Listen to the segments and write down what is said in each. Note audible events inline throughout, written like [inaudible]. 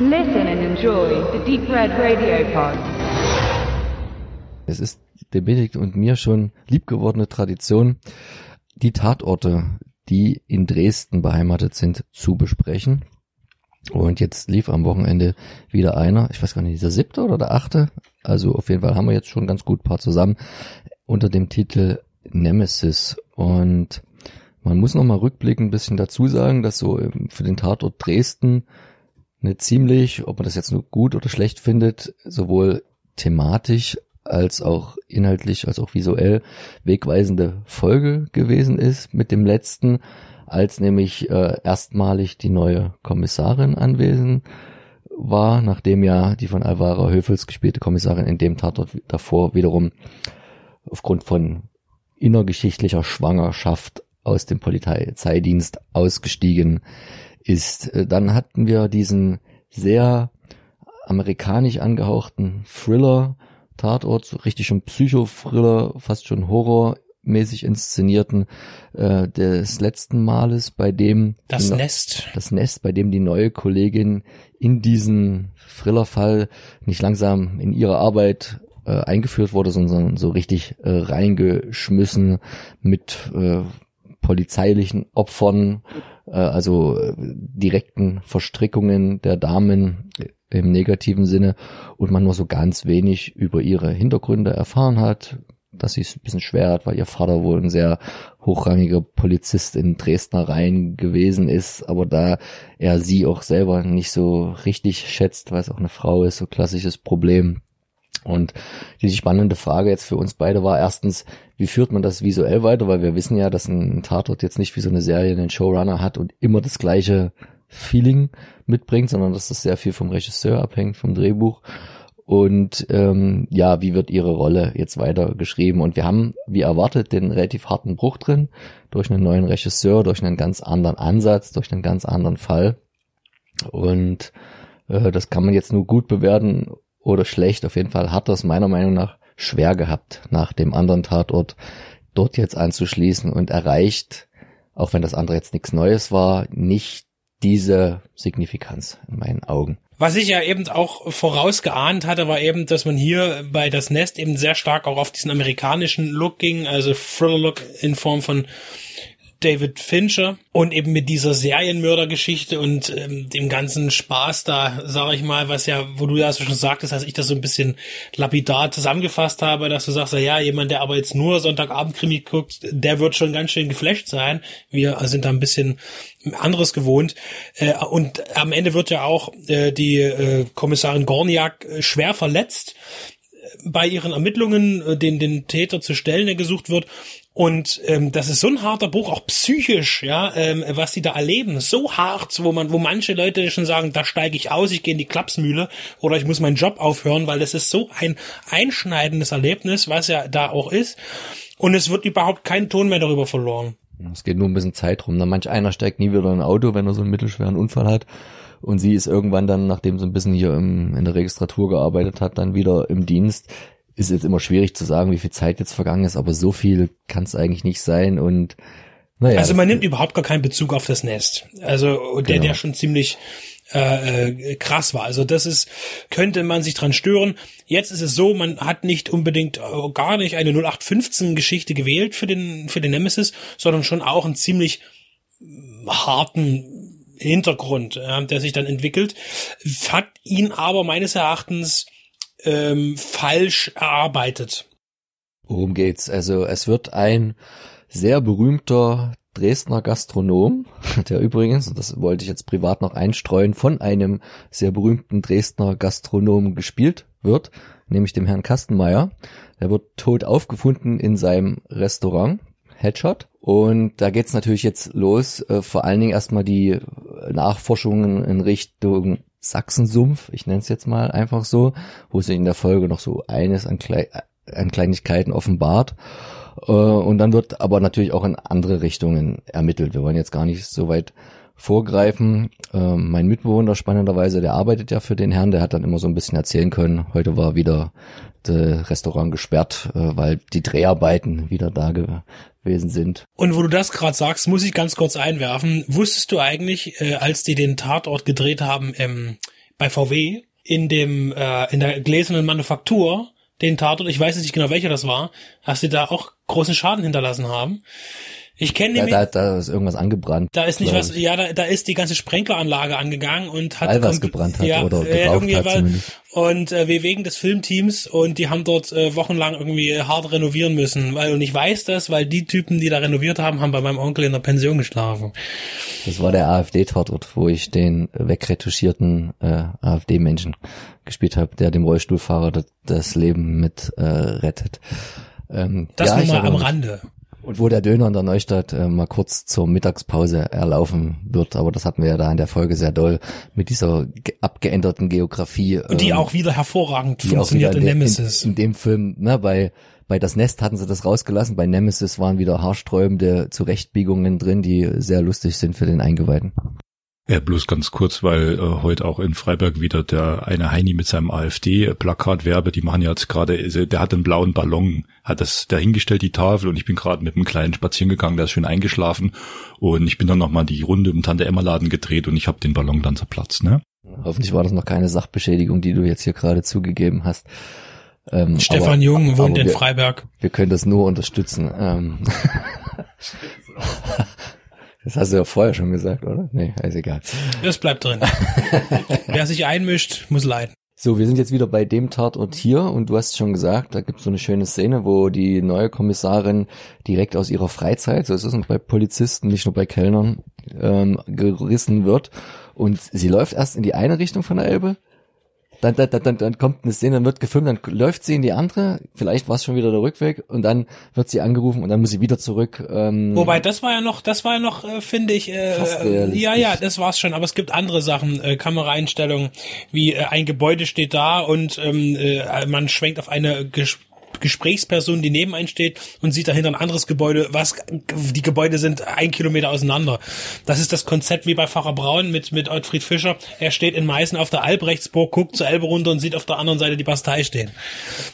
Listen and enjoy the Deep Red Radio Pod. Es ist dem Benedikt und mir schon liebgewordene Tradition, die Tatorte, die in Dresden beheimatet sind, zu besprechen. Und jetzt lief am Wochenende wieder einer, ich weiß gar nicht, der siebte oder der achte. Also auf jeden Fall haben wir jetzt schon ganz gut paar zusammen unter dem Titel Nemesis. Und man muss noch mal rückblickend ein bisschen dazu sagen, dass so für den Tatort Dresden eine ziemlich, ob man das jetzt nur gut oder schlecht findet, sowohl thematisch als auch inhaltlich, als auch visuell wegweisende Folge gewesen ist mit dem letzten, als nämlich äh, erstmalig die neue Kommissarin anwesend war, nachdem ja die von Alvara Höfels gespielte Kommissarin in dem Tatort davor wiederum aufgrund von innergeschichtlicher Schwangerschaft aus dem Polizeidienst ausgestiegen ist. Äh, dann hatten wir diesen sehr amerikanisch angehauchten Thriller, Tatort, so richtig schon Psycho-Thriller, fast schon horrormäßig inszenierten äh, des letzten Males, bei dem das die, Nest, das Nest, bei dem die neue Kollegin in diesen Thriller-Fall nicht langsam in ihre Arbeit äh, eingeführt wurde, sondern so richtig äh, reingeschmissen mit äh, polizeilichen Opfern, äh, also äh, direkten Verstrickungen der Damen im negativen Sinne und man nur so ganz wenig über ihre Hintergründe erfahren hat, dass sie es ein bisschen schwer hat, weil ihr Vater wohl ein sehr hochrangiger Polizist in Dresdner Reihen gewesen ist, aber da er sie auch selber nicht so richtig schätzt, weil es auch eine Frau ist, so klassisches Problem. Und die spannende Frage jetzt für uns beide war erstens, wie führt man das visuell weiter, weil wir wissen ja, dass ein Tatort jetzt nicht wie so eine Serie einen Showrunner hat und immer das gleiche Feeling mitbringt, sondern dass das sehr viel vom Regisseur abhängt, vom Drehbuch. Und ähm, ja, wie wird ihre Rolle jetzt weiter geschrieben? Und wir haben, wie erwartet, den relativ harten Bruch drin, durch einen neuen Regisseur, durch einen ganz anderen Ansatz, durch einen ganz anderen Fall. Und äh, das kann man jetzt nur gut bewerten oder schlecht. Auf jeden Fall hat das meiner Meinung nach schwer gehabt, nach dem anderen Tatort dort jetzt anzuschließen und erreicht, auch wenn das andere jetzt nichts Neues war, nicht diese Signifikanz in meinen Augen. Was ich ja eben auch vorausgeahnt hatte, war eben, dass man hier bei das Nest eben sehr stark auch auf diesen amerikanischen Look ging, also Thriller-Look in Form von David Fincher und eben mit dieser Serienmördergeschichte und ähm, dem ganzen Spaß da, sage ich mal, was ja, wo du ja schon sagtest, als ich das so ein bisschen lapidar zusammengefasst habe, dass du sagst, ja, jemand, der aber jetzt nur Sonntagabend-Krimi guckt, der wird schon ganz schön geflasht sein. Wir sind da ein bisschen anderes gewohnt. Äh, und am Ende wird ja auch äh, die äh, Kommissarin Gorniak äh, schwer verletzt bei ihren Ermittlungen äh, den, den Täter zu stellen, der gesucht wird. Und ähm, das ist so ein harter Bruch, auch psychisch, ja, ähm, was die da erleben, so hart, wo man, wo manche Leute schon sagen, da steige ich aus, ich gehe in die Klapsmühle oder ich muss meinen Job aufhören, weil das ist so ein einschneidendes Erlebnis, was ja da auch ist. Und es wird überhaupt kein Ton mehr darüber verloren. Es geht nur ein bisschen Zeit rum. Manch einer steigt nie wieder in ein Auto, wenn er so einen mittelschweren Unfall hat. Und sie ist irgendwann dann, nachdem sie ein bisschen hier im, in der Registratur gearbeitet hat, dann wieder im Dienst ist jetzt immer schwierig zu sagen, wie viel Zeit jetzt vergangen ist, aber so viel kann es eigentlich nicht sein und naja. Also man nimmt überhaupt gar keinen Bezug auf das Nest. Also der, genau. der schon ziemlich äh, äh, krass war. Also das ist, könnte man sich dran stören. Jetzt ist es so, man hat nicht unbedingt äh, gar nicht eine 0815 Geschichte gewählt für den, für den Nemesis, sondern schon auch einen ziemlich harten Hintergrund, äh, der sich dann entwickelt, hat ihn aber meines Erachtens ähm, falsch erarbeitet. Worum geht's? Also es wird ein sehr berühmter Dresdner Gastronom, [laughs] der übrigens, und das wollte ich jetzt privat noch einstreuen, von einem sehr berühmten Dresdner Gastronom gespielt wird, nämlich dem Herrn Kastenmeier. Der wird tot aufgefunden in seinem Restaurant, Headshot. Und da geht's natürlich jetzt los, äh, vor allen Dingen erstmal die Nachforschungen in Richtung Sachsensumpf, ich nenne es jetzt mal einfach so, wo sich in der Folge noch so eines an, Kle an Kleinigkeiten offenbart. Äh, und dann wird aber natürlich auch in andere Richtungen ermittelt. Wir wollen jetzt gar nicht so weit vorgreifen. Äh, mein Mitbewohner spannenderweise, der arbeitet ja für den Herrn, der hat dann immer so ein bisschen erzählen können. Heute war wieder das Restaurant gesperrt, äh, weil die Dreharbeiten wieder da gewesen sind. Und wo du das gerade sagst, muss ich ganz kurz einwerfen. Wusstest du eigentlich, äh, als die den Tatort gedreht haben im bei VW in dem äh, in der gläsernen Manufaktur den Tatort, ich weiß jetzt nicht genau welcher das war, dass sie da auch großen Schaden hinterlassen haben. Ich kenne Ja, da, da ist irgendwas angebrannt. da ist nicht was, ja, da, da ist die ganze Sprenkleranlage angegangen und hat Weil was gebrannt hat ja, oder äh, geraucht irgendwie hat zumindest. Und äh, wir wegen des Filmteams und die haben dort äh, wochenlang irgendwie hart renovieren müssen, weil und ich weiß das, weil die Typen, die da renoviert haben, haben bei meinem Onkel in der Pension geschlafen. Das war der AfD-Tatort, wo ich den wegretuschierten äh, AfD-Menschen gespielt habe, der dem Rollstuhlfahrer das, das Leben mit äh, rettet. Ähm, Das ja, nur mal am. Rande. Und wo der Döner in der Neustadt äh, mal kurz zur Mittagspause erlaufen wird, aber das hatten wir ja da in der Folge sehr doll mit dieser ge abgeänderten Geografie. Und die ähm, auch wieder hervorragend funktioniert in Nemesis. In, in dem Film, ne, bei bei das Nest hatten sie das rausgelassen, bei Nemesis waren wieder haarsträubende Zurechtbiegungen drin, die sehr lustig sind für den Eingeweihten. Ja, bloß ganz kurz, weil äh, heute auch in Freiburg wieder der eine Heini mit seinem AfD-Plakat werbe, die machen ja jetzt gerade, also der hat einen blauen Ballon, hat das dahingestellt, die Tafel, und ich bin gerade mit einem kleinen spazieren gegangen, der ist schön eingeschlafen und ich bin dann nochmal die Runde im Tante-Emma-Laden gedreht und ich habe den Ballon dann zerplatzt, ne? Hoffentlich war das noch keine Sachbeschädigung, die du jetzt hier gerade zugegeben hast. Ähm, Stefan aber- Jung wohnt in wir, Freiberg. Wir können das nur unterstützen. Ähm. [laughs] [laughs] Das hast du ja vorher schon gesagt, oder? Nee, ist egal. Das bleibt drin. [laughs] Wer sich einmischt, muss leiden. So, wir sind jetzt wieder bei dem Tatort hier und du hast schon gesagt, da gibt es so eine schöne Szene, wo die neue Kommissarin direkt aus ihrer Freizeit, so ist es bei Polizisten, nicht nur bei Kellnern, ähm, gerissen wird und sie läuft erst in die eine Richtung von der Elbe, dann, dann, dann, dann kommt eine Szene, dann wird gefilmt, dann läuft sie in die andere, vielleicht war es schon wieder der Rückweg und dann wird sie angerufen und dann muss sie wieder zurück. Ähm, Wobei, das war ja noch, das war ja noch, äh, finde ich, äh, Fast äh, ja, ja, das war's schon. Aber es gibt andere Sachen, äh, Kameraeinstellungen, wie äh, ein Gebäude steht da und ähm, äh, man schwenkt auf eine Ges Gesprächsperson, die neben einen steht und sieht dahinter ein anderes Gebäude, was die Gebäude sind ein Kilometer auseinander. Das ist das Konzept wie bei Pfarrer Braun mit mit Ottfried Fischer. Er steht in Meißen auf der Albrechtsburg, guckt zur Elbe runter und sieht auf der anderen Seite die Bastei stehen.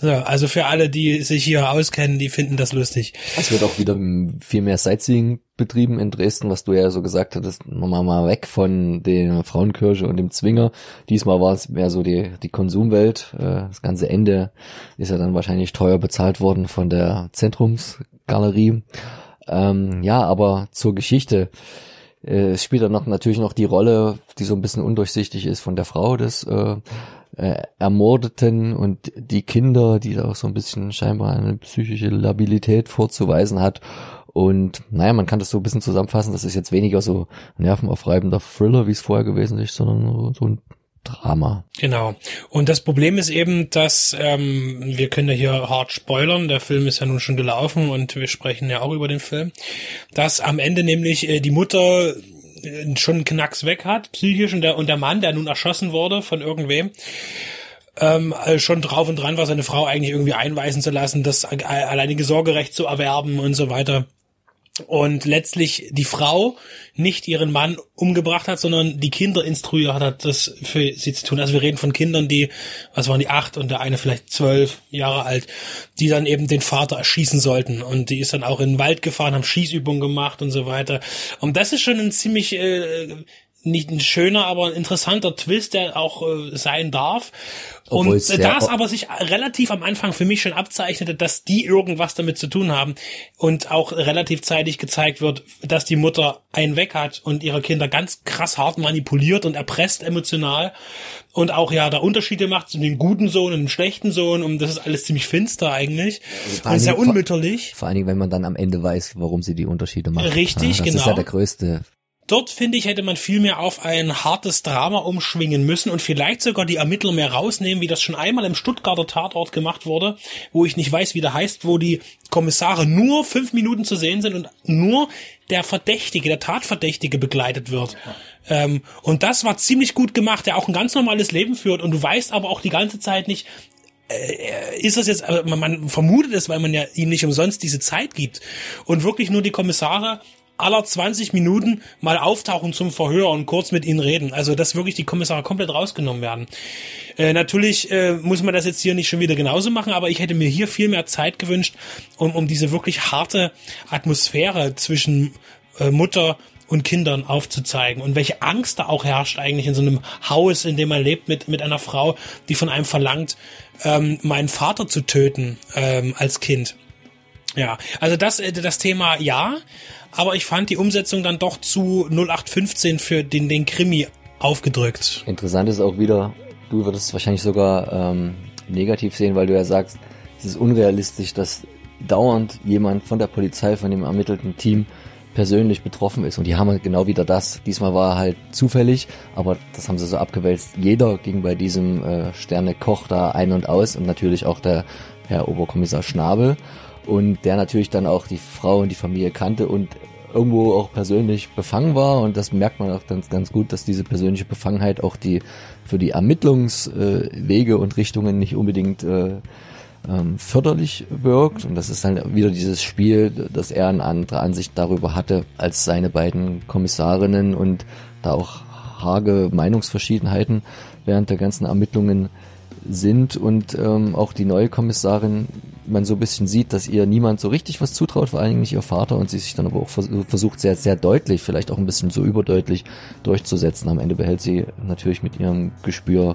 So, also für alle, die sich hier auskennen, die finden das lustig. Es wird auch wieder viel mehr Sightseeing betrieben in Dresden, was du ja so gesagt hattest, nochmal mal weg von der Frauenkirche und dem Zwinger. Diesmal war es mehr so die, die Konsumwelt. Äh, Das ganze Ende ist ja dann wahrscheinlich teuer bezahlt worden von der Zentrumsgalerie. Ähm, ja, aber zur Geschichte. Äh, spielt dann noch natürlich noch die Rolle, die so ein bisschen undurchsichtig ist von der Frau des äh, äh, Ermordeten und die Kinder, die da auch so ein bisschen scheinbar eine psychische Labilität vorzuweisen hat. Und naja, man kann das so ein bisschen zusammenfassen, das ist jetzt weniger so nervenaufreibender Thriller, wie es vorher gewesen ist, sondern so- so ein Drama. Genau. Und das Problem ist eben, dass ähm, wir können ja hier hart spoilern. Der Film ist ja nun schon gelaufen und wir sprechen ja auch über den Film, dass am Ende nämlich äh, die Mutter äh, schon einen Knacks weg hat, psychisch, und der, und der Mann, der nun erschossen wurde von irgendwem, ähm, äh, schon drauf und dran war, seine Frau eigentlich irgendwie einweisen zu lassen, das alleinige Sorgerecht zu erwerben und so weiter und letztlich die Frau nicht ihren Mann umgebracht hat, sondern die Kinder instruiert hat, das für sie zu tun. Also wir reden von Kindern, die, was waren die, acht und der eine vielleicht zwölf Jahre alt, die dann eben den Vater erschießen sollten. Und die ist dann auch in den Wald gefahren, haben Schießübungen gemacht und so weiter. Und das ist schon ein ziemlich, äh, nicht ein schöner, aber ein interessanter Twist, der auch äh, sein darf. Und äh, da es aber sich relativ am Anfang für mich schon abzeichnete, dass die irgendwas damit zu tun haben und auch relativ zeitig gezeigt wird, dass die Mutter einen weg hat und ihre Kinder ganz krass hart manipuliert und erpresst emotional und auch ja da Unterschiede macht zwischen dem guten Sohn und dem schlechten Sohn und das ist alles ziemlich finster eigentlich vor und sehr unmütterlich. Vor allen Dingen, wenn man dann am Ende weiß, warum sie die Unterschiede macht. Richtig, ja, das ist genau. ja der größte Dort, finde ich, hätte man viel mehr auf ein hartes Drama umschwingen müssen und vielleicht sogar die Ermittler mehr rausnehmen, wie das schon einmal im Stuttgarter Tatort gemacht wurde, wo ich nicht weiß, wie der heißt, wo die Kommissare nur fünf Minuten zu sehen sind und nur der Verdächtige, der Tatverdächtige begleitet wird. Ähm, und das war ziemlich gut gemacht, der auch ein ganz normales Leben führt und du weißt aber auch die ganze Zeit nicht, äh, ist das jetzt, äh, man vermutet es, weil man ja ihm nicht umsonst diese Zeit gibt und wirklich nur die Kommissare aller 20 Minuten mal auftauchen zum Verhör und kurz mit ihnen reden. Also, dass wirklich die Kommissare komplett rausgenommen werden. Äh, natürlich äh, muss man das jetzt hier nicht schon wieder genauso machen, aber ich hätte mir hier viel mehr Zeit gewünscht, um, um diese wirklich harte Atmosphäre zwischen äh, Mutter und Kindern aufzuzeigen und welche Angst da auch herrscht eigentlich in so einem Haus, in dem man lebt mit, mit einer Frau, die von einem verlangt, ähm, meinen Vater zu töten ähm, als Kind. Ja, also das, äh, das Thema ja, aber ich fand die Umsetzung dann doch zu 0815 für den, den Krimi aufgedrückt. Interessant ist auch wieder, du würdest es wahrscheinlich sogar ähm, negativ sehen, weil du ja sagst, es ist unrealistisch, dass dauernd jemand von der Polizei, von dem ermittelten Team persönlich betroffen ist. Und die haben halt genau wieder das. Diesmal war halt zufällig, aber das haben sie so abgewälzt. Jeder ging bei diesem äh, Sterne Koch da ein und aus und natürlich auch der Herr Oberkommissar Schnabel. Und der natürlich dann auch die Frau und die Familie kannte und irgendwo auch persönlich befangen war. Und das merkt man auch ganz, ganz gut, dass diese persönliche Befangenheit auch die für die Ermittlungswege äh, und Richtungen nicht unbedingt äh, ähm, förderlich wirkt. Und das ist dann wieder dieses Spiel, dass er eine andere Ansicht darüber hatte als seine beiden Kommissarinnen und da auch hage Meinungsverschiedenheiten während der ganzen Ermittlungen sind und ähm, auch die neue Kommissarin man so ein bisschen sieht, dass ihr niemand so richtig was zutraut, vor allen Dingen nicht ihr Vater und sie sich dann aber auch versucht sehr, sehr deutlich, vielleicht auch ein bisschen so überdeutlich durchzusetzen. Am Ende behält sie natürlich mit ihrem Gespür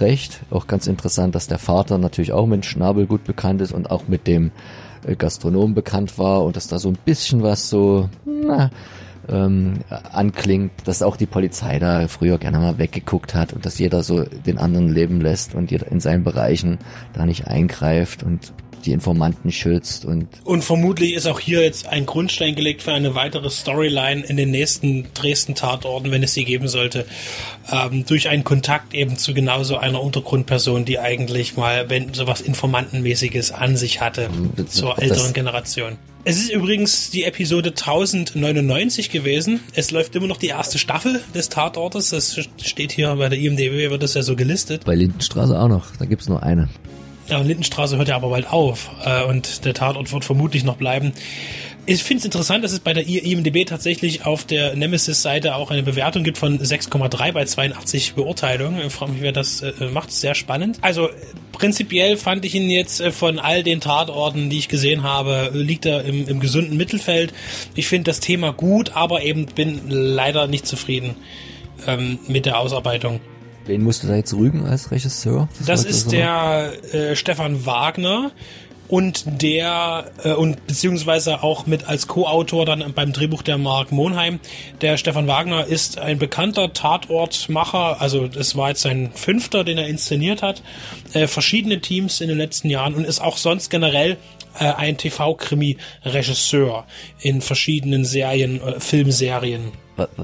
recht. Auch ganz interessant, dass der Vater natürlich auch mit Schnabel gut bekannt ist und auch mit dem äh, Gastronom bekannt war und dass da so ein bisschen was so, na, ähm, anklingt, dass auch die Polizei da früher gerne mal weggeguckt hat und dass jeder so den anderen leben lässt und jeder in seinen Bereichen da nicht eingreift und die Informanten schützt und und vermutlich ist auch hier jetzt ein Grundstein gelegt für eine weitere Storyline in den nächsten Dresden Tatorten, wenn es sie geben sollte, ähm, durch einen Kontakt eben zu genauso einer Untergrundperson, die eigentlich mal wenn sowas Informantenmäßiges an sich hatte mhm, zur älteren Generation. Es ist übrigens die Episode 1099 gewesen. Es läuft immer noch die erste Staffel des Tatortes. Das steht hier bei der IMDb, wird das ja so gelistet. Bei Lindenstraße auch noch. Da gibt's nur eine. Ja, Lindenstraße hört ja aber bald auf äh, und der Tatort wird vermutlich noch bleiben. Ich finde es interessant, dass es bei der IMDB tatsächlich auf der Nemesis-Seite auch eine Bewertung gibt von 6,3 bei 82 Beurteilungen. Ich frage mich, wer das äh, macht. Sehr spannend. Also prinzipiell fand ich ihn jetzt äh, von all den Tatorten, die ich gesehen habe, liegt er im, im gesunden Mittelfeld. Ich finde das Thema gut, aber eben bin leider nicht zufrieden ähm, mit der Ausarbeitung. Wen musst du da jetzt rügen als Regisseur? Das, das ist der äh, Stefan Wagner und der äh, und beziehungsweise auch mit als Co-Autor dann beim Drehbuch der Mark Monheim. Der Stefan Wagner ist ein bekannter Tatortmacher, also es war jetzt sein fünfter, den er inszeniert hat, äh, verschiedene Teams in den letzten Jahren und ist auch sonst generell äh, ein TV-Krimi-Regisseur in verschiedenen Serien, äh, Filmserien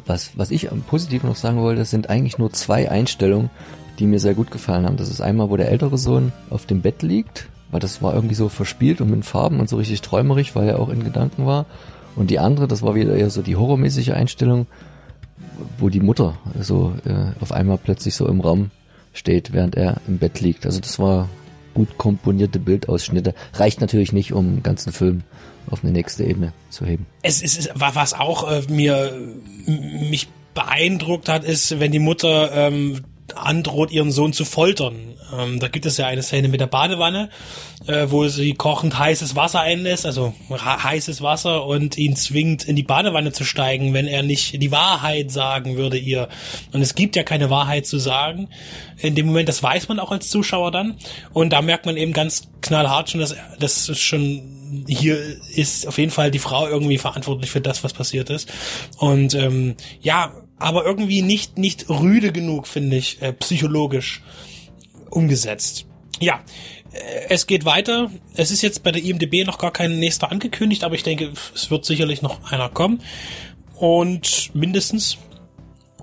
was, was ich positiv noch sagen wollte, sind eigentlich nur zwei Einstellungen, die mir sehr gut gefallen haben. Das ist einmal, wo der ältere Sohn auf dem Bett liegt, weil das war irgendwie so verspielt und mit Farben und so richtig träumerig, weil er auch in Gedanken war. Und die andere, das war wieder eher so die horrormäßige Einstellung, wo die Mutter so äh, auf einmal plötzlich so im Raum steht, während er im Bett liegt. Also das war gut komponierte Bildausschnitte. Reicht natürlich nicht, um einen ganzen Film auf eine nächste Ebene zu heben. Es ist, was auch äh, mir mich beeindruckt hat, ist, wenn die Mutter ähm, androht, ihren Sohn zu foltern. Ähm, da gibt es ja eine Szene mit der Badewanne, äh, wo sie kochend heißes Wasser einlässt, also heißes Wasser und ihn zwingt, in die Badewanne zu steigen, wenn er nicht die Wahrheit sagen würde ihr. Und es gibt ja keine Wahrheit zu sagen. In dem Moment, das weiß man auch als Zuschauer dann. Und da merkt man eben ganz knallhart schon, dass das schon hier ist auf jeden Fall die Frau irgendwie verantwortlich für das, was passiert ist. Und ähm, ja, aber irgendwie nicht nicht rüde genug, finde ich, äh, psychologisch umgesetzt. Ja, äh, es geht weiter. Es ist jetzt bei der IMDB noch gar kein nächster angekündigt, aber ich denke, es wird sicherlich noch einer kommen. Und mindestens.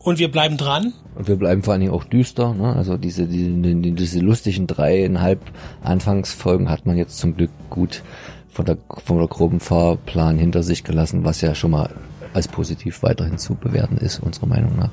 Und wir bleiben dran. Und wir bleiben vor allen Dingen auch düster. Ne? Also diese, diese, diese lustigen dreieinhalb Anfangsfolgen hat man jetzt zum Glück gut von der, von der groben Fahrplan hinter sich gelassen, was ja schon mal als positiv weiterhin zu bewerten ist, unserer Meinung nach.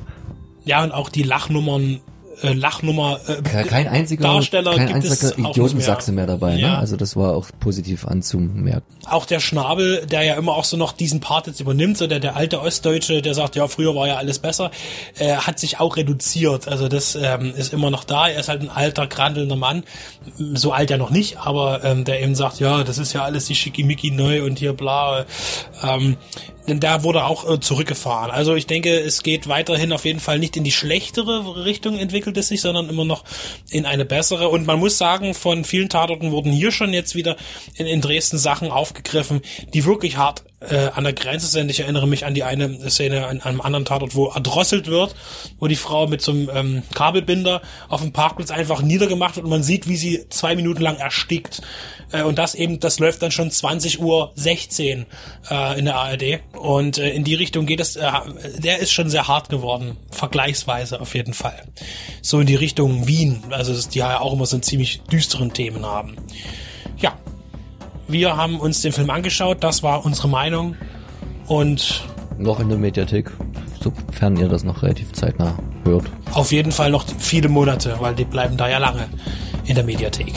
Ja, und auch die Lachnummern äh, Lachnummer äh, Kein einziger, Darsteller kein einziger Idiotensachse mehr dabei. Ja. Ne? Also das war auch positiv anzumerken. auch der Schnabel, der ja immer auch so noch diesen Part jetzt übernimmt, so der, der alte Ostdeutsche, der sagt, ja, früher war ja alles besser, äh, hat sich auch reduziert. Also das ähm, ist immer noch da. Er ist halt ein alter, grandelnder Mann. So alt ja noch nicht, aber ähm, der eben sagt, ja, das ist ja alles die Schickimicki neu und hier bla. Ähm, denn da wurde auch äh, zurückgefahren. Also ich denke, es geht weiterhin auf jeden Fall nicht in die schlechtere Richtung entwickelt es sich, sondern immer noch in eine bessere. Und man muss sagen, von vielen Tatorten wurden hier schon jetzt wieder in, in Dresden Sachen aufgegriffen, die wirklich hart äh, an der Grenze sind. Ich erinnere mich an die eine Szene an einem anderen Tatort, wo erdrosselt wird, wo die Frau mit so einem ähm, Kabelbinder auf dem Parkplatz einfach niedergemacht wird und man sieht, wie sie zwei Minuten lang erstickt. Äh, und das eben, das läuft dann schon 20 Uhr 16 äh, in der ARD. Und äh, in die Richtung geht es, äh, der ist schon sehr hart geworden, vergleichsweise auf jeden Fall. So in die Richtung Wien, also die ja auch immer so einen ziemlich düsteren Themen haben. Wir haben uns den Film angeschaut, das war unsere Meinung. Und Noch in der Mediathek, sofern ihr das noch relativ zeitnah hört. auf jeden Fall noch viele Monate, weil die bleiben da ja lange in der Mediathek.